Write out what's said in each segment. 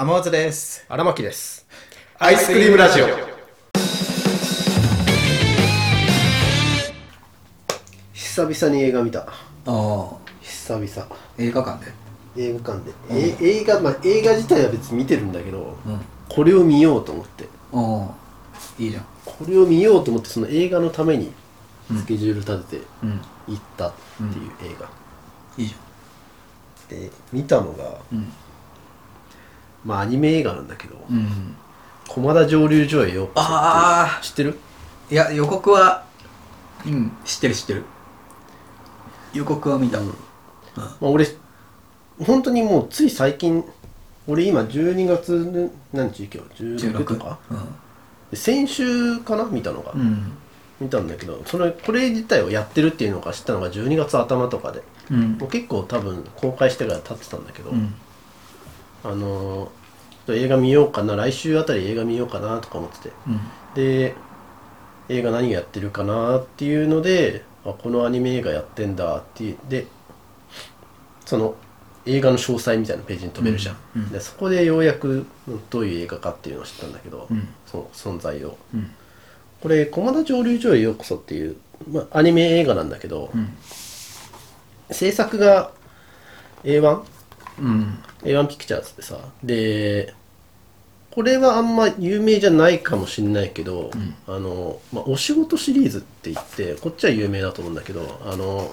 天松です。荒牧です。アイスクリームラジオ。久々に映画見た。ああ。久々。映画館で？映画館で、え映画まあ映画自体は別に見てるんだけど、うん。これを見ようと思って。ああ。いいじゃん。これを見ようと思ってその映画のためにスケジュール立ててうん。行ったっていう映画、いいじで見たのがゃんうんまあアニメ映画なんだけどうん「駒田蒸留所へようこそ」っていう。あー。知ってる？いや予告はうん知ってる知ってる。予告は見た、まあ、俺本当にもうつい最近俺今12月何日今日？16とか？で先週かな見たのが、うん、うん見たんだけどそれこれ自体をやってるっていうのが知ったのが12月頭とかで。うん。もう結構多分公開してから経ってたんだけど、うんあの映画見ようかな来週あたり映画見ようかなとか思ってて。うん。で映画何やってるかなっていうのであこのアニメ映画やってんだってでその映画の詳細みたいなページに飛べるじゃん、うん。うん。でそこでようやくうんどういう映画かっていうのを知ったんだけど、うん。その存在を。うん。これ「駒田蒸留所へようこそ」っていう、まあ、アニメ映画なんだけど、うん。制作が A1?A1 うん。ピクチャーズでさ。でこれはあんま有名じゃないかもしれないけど、あの、まあ、お仕事シリーズって言ってこっちは有名だと思うんだけどあの、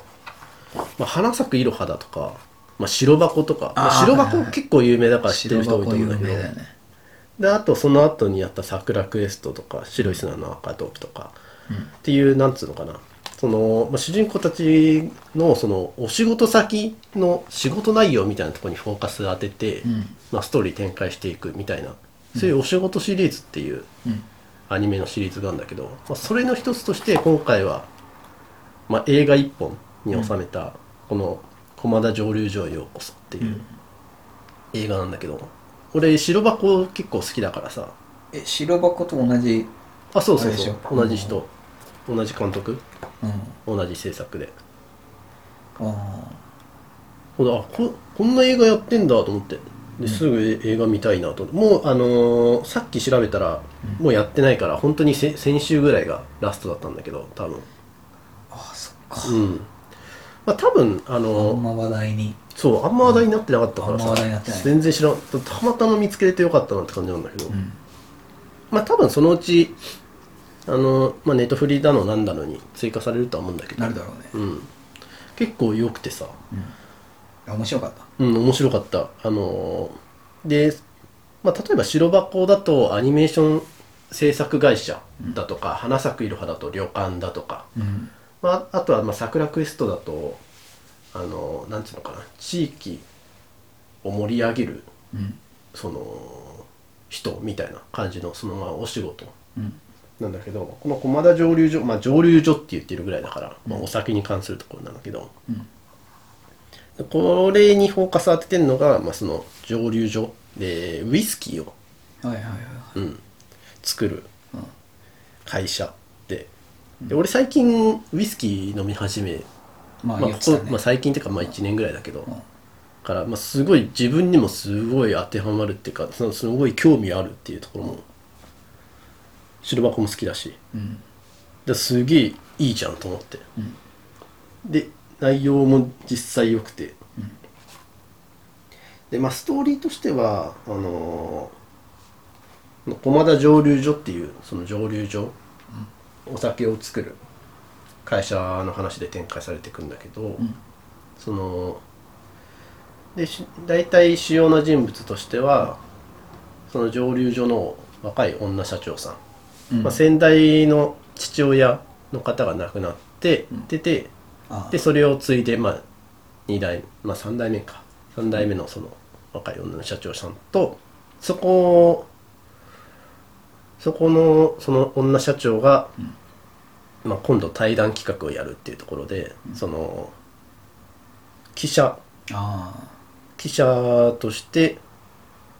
まあ、花咲くいろはだとか、まあ、白箱とか、まあ、白はいはい箱結構有名だから知って白る人多いと思うんだけど、名だよね。であとその後にやった「桜クエスト」とか「白い砂の赤トープ」とか、っていうなんつうのかなその、まあ、主人公たちのそのお仕事先の仕事内容みたいなところにフォーカス当てて、ん。まあ、ストーリー展開していくみたいな。そういうお仕事シリーズっていううん。アニメのシリーズがあるんだけど、まあ、それの一つとして今回は、まあ、映画一本に収めたこの「駒田蒸留所へようこそ」っていう映画なんだけど俺白箱結構好きだからさ。え白箱と同じあそうそうそう。ょ。同じ人。同じ監督。うん同じ制作で。あほらあここんな映画やってんだと思って。ですぐえ映画見たいなと。思ってもうあのーさっき調べたら、もうやってないから本当にせ先週ぐらいがラストだったんだけど多分。ああそっか。うん。まあ多分ああのんま話題に。そうあんま話題になってなかったからさ話題になってない。全然知らんたまたま見つけれてよかったなって感じなんだけど、ん。まあ多分そのうちあの、まあ、ネットフリーだのなんだのに追加されるとは思うんだけど。なるだろうね。うん、結構良くてさ、あ面白かった。うん、面白かった。あのーで、まあ、例えば白箱だとアニメーション制作会社だとか、花咲くいろはだと旅館だとか、うん。まあ、あとはまあ桜クエストだとあのーなんていうのかな地域を盛り上げるうん。その人みたいな感じのそのまあお仕事うんなんだけどこの駒田蒸留所まあ蒸留所って言ってるぐらいだから、まあ、お酒に関するところなんだけど、これにフォーカス当ててるのが、まあ、その蒸留所でウイスキーを、はいはいはいうん、作るうん。会社でで俺最近ウイスキー飲み始め、まあまあ言ってたね。こまあ、最近っていうかまあ1年ぐらいだけど、ん。から、まあ、すごい自分にもすごい当てはまるっていうかそのすごい興味あるっていうところも白箱も好きだし。うん。ですげえいいじゃんと思って、で内容も実際良くて、でまあストーリーとしてはあのー駒田蒸留所っていうその蒸留所、お酒を作る。会社の話で展開されていくんだけど、そのでし大体主要な人物としてはその蒸留所の若い女社長さん、うん。まあ、先代の父親の方が亡くなって出て、あでそれを継いでまあ2代まあ3代目か。3代目のその若い女の社長さんとそこそこのその女社長が、まあ、今度対談企画をやるっていうところで、その記者あ記者として、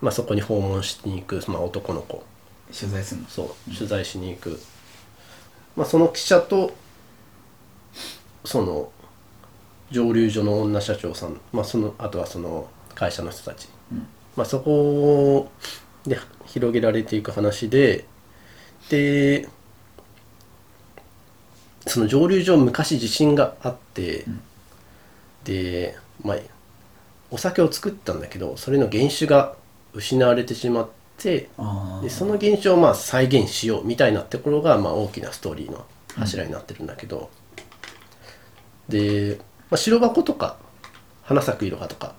まあ、そこに訪問しに行く、まあ、男の子。ー取材するの？そう取材しに行く、まあ、その記者とその蒸留所の女社長さん、まあ、そのあとはその会社の人たち。まあ、そこで広げられていく話ででその蒸留所昔地震があって、で、まあ、お酒を作ったんだけどそれの原酒が失われてしまってあでその現象をまあ再現しようみたいなところがまあ大きなストーリーの柱になってるんだけど、で、まあ、白箱とか花咲くいろはとか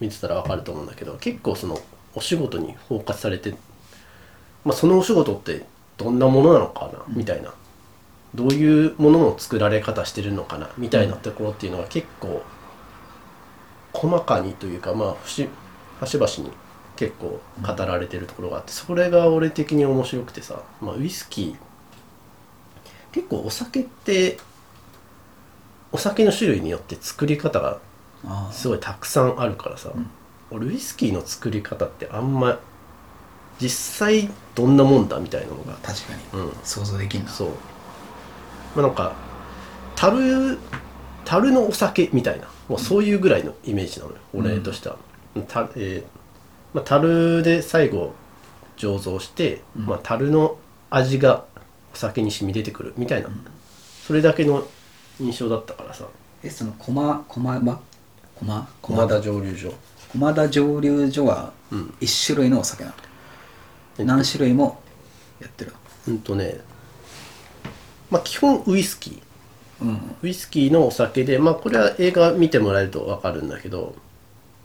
見てたら分かると思うんだけど結構そのお仕事にフォーカスされて、まあ、そのお仕事ってどんなものなのかなみたいな、どういうものの作られ方してるのかなみたいなところっていうのが結構細かにというかまあ節端々に結構語られてるところがあってそれが俺的に面白くてさ、まあ、ウイスキー結構お酒ってお酒の種類によって作り方があすごいたくさんあるからさ、俺ウイスキーの作り方ってあんま実際どんなもんだみたいなのが確かに、うん。想像できんな。そう。まあなんか樽樽のお酒みたいなもうそういうぐらいのイメージなのよ、俺としては、たえーまあ、樽で最後醸造して、まあ、樽の味がお酒に染み出てくるみたいな、それだけの印象だったからさ。えその駒駒場駒駒田蒸留所。駒田蒸留所はうん。一種類のお酒なの、え何種類もやってる。うんとねまあ基本ウイスキー。うん。ウイスキーのお酒でまあこれは映画見てもらえると分かるんだけど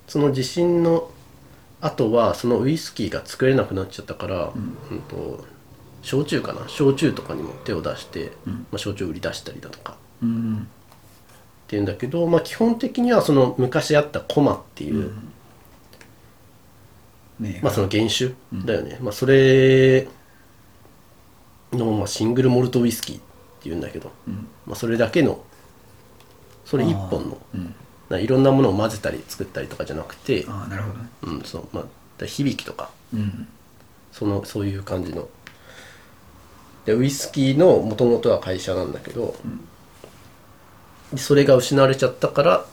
その地震の後はそのウイスキーが作れなくなっちゃったから、うん。と焼酎かな？焼酎とかにも手を出して、まあ、焼酎売り出したりだとか。うん。っていうんだけど、まあ、基本的にはその昔あったコマっていう、ねまあ、その原酒だよね、まあ、それの、まあ、シングルモルトウイスキーっていうんだけど、まあ、それだけのそれ一本のいろんなものを混ぜたり作ったりとかじゃなくて、ああなるほどね。うんそうまあ、だ響きとかうん。そのそういう感じの。でウイスキーのもともとは会社なんだけど、でそれが失われちゃったから、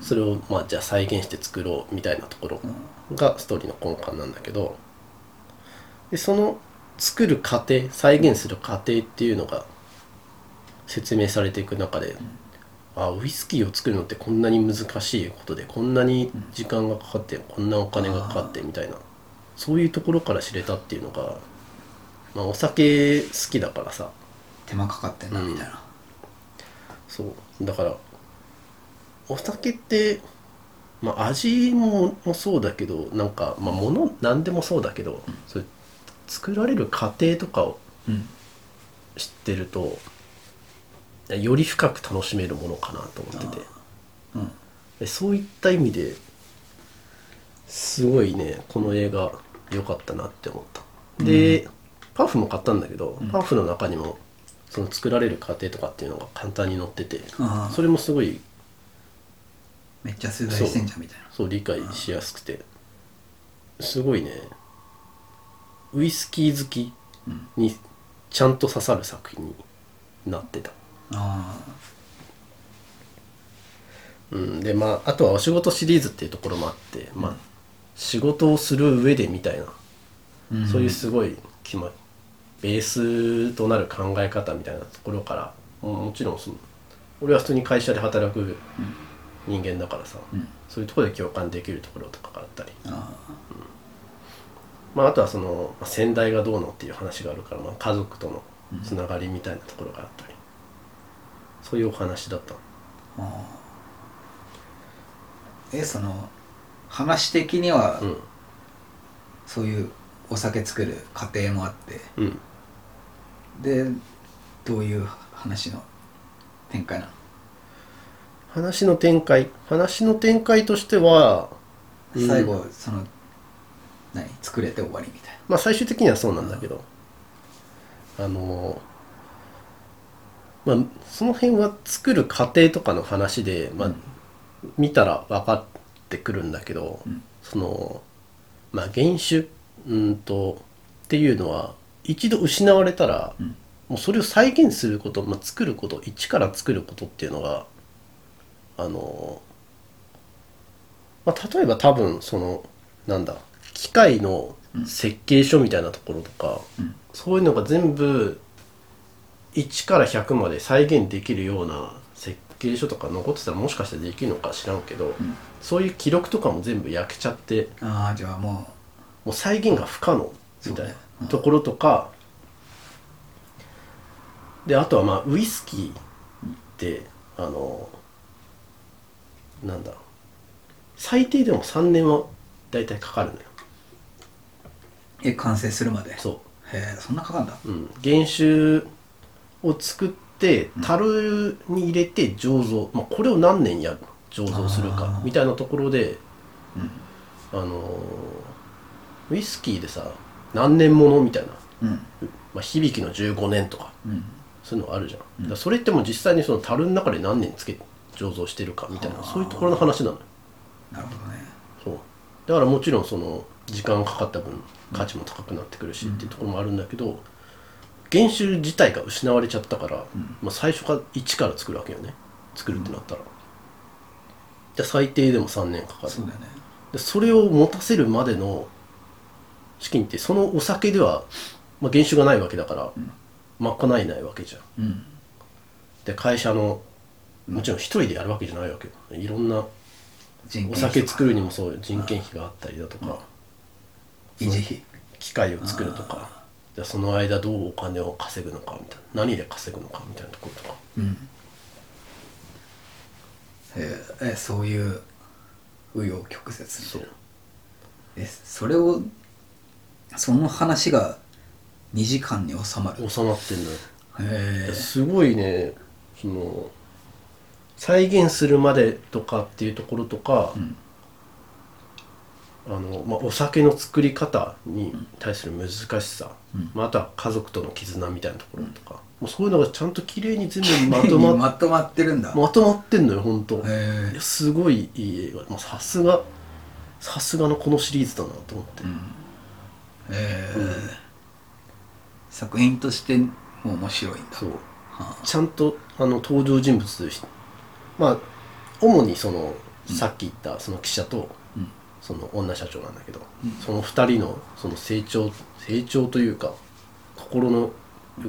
それをまあじゃあ再現して作ろうみたいなところがストーリーの根幹なんだけどでその作る過程再現する過程っていうのが説明されていく中で、あウイスキーを作るのってこんなに難しいことでこんなに時間がかかってこんなお金がかかってみたいな。そういうところから知れたっていうのが、まあ、お酒好きだからさ。手間かかってんなうんみたいな、そう。だからお酒って、まあ、味ももそうだけどなんか、まあ、物何でもそうだけど、それ作られる過程とかをうん。知ってるとより深く楽しめるものかなと思ってて。うん。でそういった意味ですごいねこの映画良かったなって思った。で、パフも買ったんだけど、パフの中にもその作られる過程とかっていうのが簡単に載っててそれもすごいめっちゃ取材してんじゃんみたいな。そう理解しやすくて。すごいねウイスキー好きにちゃんと刺さる作品になってた、あうん、でまああとはお仕事シリーズっていうところもあって、まあ仕事をする上でみたいな、あ、ん。そういうすごい決まベースとなる考え方みたいなところからももちろんその俺は普通に会社で働く人間だからさ、ん。そういうところで共感できるところとかがあったり。あまあ、あとはそのまあ先代がどうのっていう話があるから、まあ、家族とのつながりみたいなところがあったり、そういうお話だったあああえその話的には、うん。そういうお酒作る過程もあってうん。でどういう話の展開なの？話の展開？話の展開としては、うん。最後その何？作れて終わりみたいまあ最終的にはそうなんだけど、あのまあその辺は作る過程とかの話で、まあ見たら分かってくるんだけど、そのまあ原種うんとっていうのは一度失われたら、もうそれを再現すること、まあ、作ること一から作ることっていうのがあの、まあ、例えば多分そのなんだ機械の設計書みたいなところとか、そういうのが全部1から100まで再現できるような設計書とか残ってたらもしかしたらできるのか知らんけど、そういう記録とかも全部焼けちゃってああじゃあももう再現が不可能みたいそうね。なところとか、であとはまあウイスキーってあのなんだ最低でも3年は大体かかるのよ。うえ完成するまで？そへえそんなかかんだ。う、うん、原酒を作って樽に入れて醸造、まあ、これを何年やる醸造するか。みたいなところで、あのーウイスキーでさ何年ものみたいな。うん。まあ、響きの15年とか。うん。そういうのがあるじゃん、それってもう実際にその樽の中で何年つけ醸造してるかみたいな。はあそういうところの話なのよ。なるほどね。そう。だからもちろんその時間がかかった分価値も高くなってくるしっていうところもあるんだけど原酒自体が失われちゃったから、まあ、最初から一から作るわけよね。作るってなったら、じゃあ最低でも3年かかる。そうだよね。でそれを持たせるまでの資金ってそのお酒では、まあ、原酒がないわけだから、賄えないわけじゃん。うん。で会社のもちろん一人でやるわけじゃないわけよ。いろんなお酒作るにもそうよ。人件費があったりだとか、維持費。機械を作るとかじゃあその間どうお金を稼ぐのかみたいな何で稼ぐのかみたいなところとか。うん。えーえそういう紆余曲折そう。えそれをその話が2時間に収まる。収まってんのよ。へえすごいね。その再現するまでとかっていうところとか、んあのまあ、お酒の作り方に対する難しさ、うん。まあ、あとは家族との絆みたいなところとか、もうそういうのがちゃんと綺麗に全部まとまっ まとまってるんだ。まとまってんのよ本当へえいやすごいいい映画。まあさすがさすがのこのシリーズだなと思って、えー。作品としても面白いんだ。そう。はちゃんとあの登場人物まあ主にその、さっき言ったその記者と、うんその女社長なんだけど、その2人のその成長成長というか心の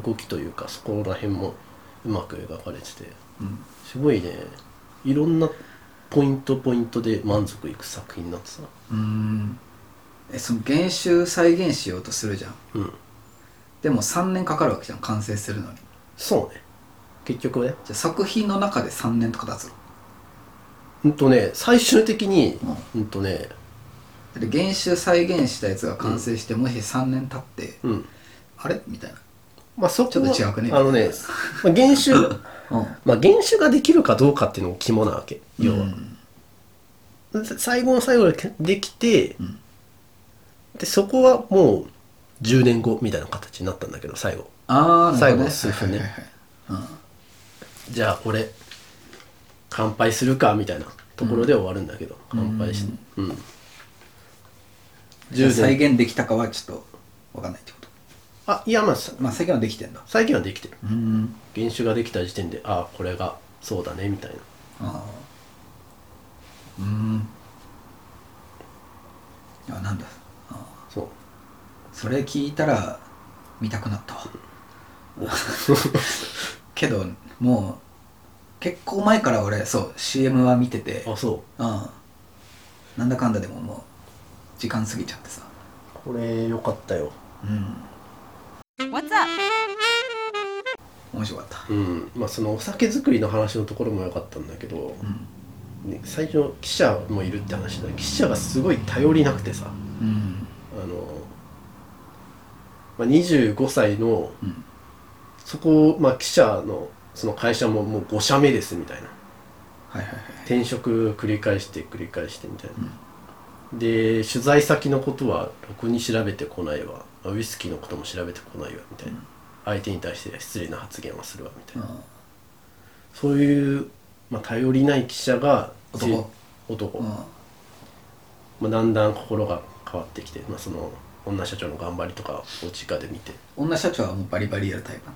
動きというかそこら辺もうまく描かれててうん。すごいねいろんなポイントポイントで満足いく作品になってさ。うーん。えその原種再現しようとするじゃん。うん。でも3年かかるわけじゃん完成するのに。そうね。結局ね。じゃあ作品の中で3年とか経つの？うんとね最終的にうんとねで原種再現したやつが完成して、もし3年経ってうん。あれ？みたいな。まあそこはちょっと違くね？あのね、まあ、原種うん。まあ原種ができるかどうかっていうのも肝なわけ。要は、最後の最後でできて、ん。でそこはもう10年後みたいな形になったんだけど最後。ああ最後の数分ね。はいはいはいはい。じゃあこれ乾杯するかみたいなところで終わるんだけど、乾杯してうん、うん。じゃあ10再年現できたかはちょっと分かんないってこと。あいやまあさまあ再現はできてんだ。最近はできてる。うん。原種ができた時点でああこれがそうだねみたいな。ああ。うん。あなんだ。ああ。そう。それ聞いたら見たくなったわ。けどもう結構前から俺そう CM は見てて。あそう。んなんだかんだでももう時間過ぎちゃってさ。うこれよかったよ。うん。What's up? 面白かった。うん。まあそのお酒作りの話のところも良かったんだけど、うん。ね、最初記者もいるって話だ記者がすごい頼りなくてさ。うん。あの、まあ、25歳の、うん。そこ、まあ、記者のその会社ももう5社目ですみたいな。はいはいはい。転職繰り返して繰り返してみたいな、で取材先のことはろくに調べてこないわ。ウイスキーのことも調べてこないわみたいな、相手に対して失礼な発言はするわみたいな、そういう、まあ、頼りない記者が男。じ男、うん。まあ、だんだん心が変わってきて、まあ、その女社長の頑張りとかを直で見て。女社長はもうバリバリやるタイプな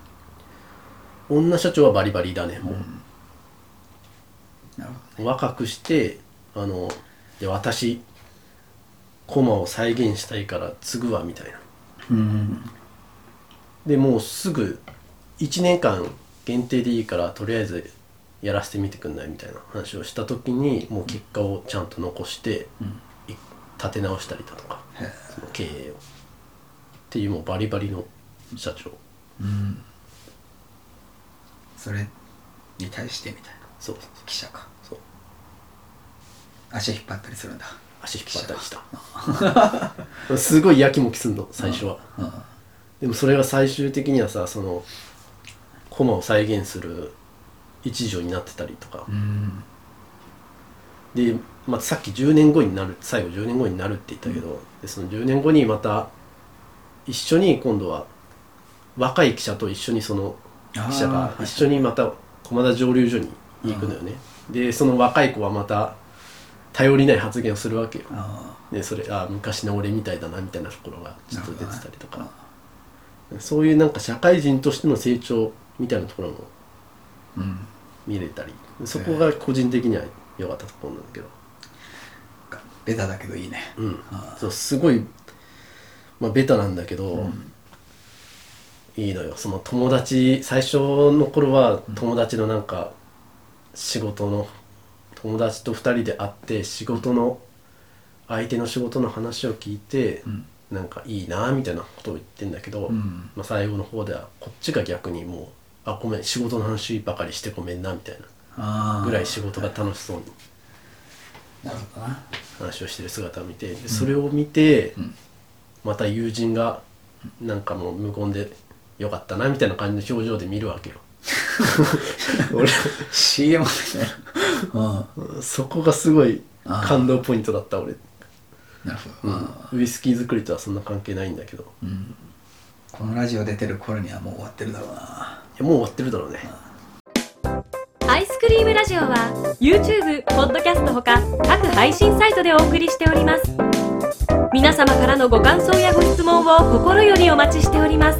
の？女社長はバリバリだねもう、なるほどね。若くしてあので私コマを再現したいから継ぐわみたいな。うん。でもうすぐ1年間限定でいいからとりあえずやらせてみてくんないみたいな話をした時にもう結果をちゃんと残して、い立て直したりだとかへえ。その経営を。っていうもうバリバリの社長。うん。それに対してみたいな。そう。記者か。そう。足引っ張ったりするんだ足引っ張ったりした。すごいやきもきすんの最初は、うん。でもそれが最終的にはさそのコマを再現する一助になってたりとか、うん。で、まあ、さっき10年後になる最後10年後になるって言ったけど、でその10年後にまた一緒に今度は若い記者と一緒にその記者が一緒にまた駒田蒸留所に行くのよね、でその若い子はまた頼りない発言をするわけよ。あでそれあ昔の俺みたいだなみたいなところがちょっと出てたりとか。そういうなんか社会人としての成長みたいなところも見れたりそこが個人的には良かったところなんだけど。ベタだけどいいね。うん。あそうすごい、まあ、ベタなんだけど、いいのよ。その友達最初の頃は友達のなんか仕事の友達と2人で会って仕事の相手の仕事の話を聞いて、ん。なんかいいなみたいなことを言ってんだけど、ん。まあ、最後の方ではこっちが逆にもう「あごめん仕事の話ばかりしてごめんな」みたいなぐらい仕事が楽しそうに話をしてる姿を見てでそれを見て、ん。また友人がなんかもう無言でよかったなみたいな感じの表情で見るわけよ。CM みたいな俺そこがすごい感動ポイントだった俺、うんなるほど、うん。ウイスキー作りとはそんな関係ないんだけど。いこのラジオ出てる頃にはもう終わってるだろうな。やもう終わってるだろうね。アイスクリームラジオは YouTube、ポッドキャストほか各配信サイトでお送りしております。皆様からのご感想やご質問を心よりお待ちしております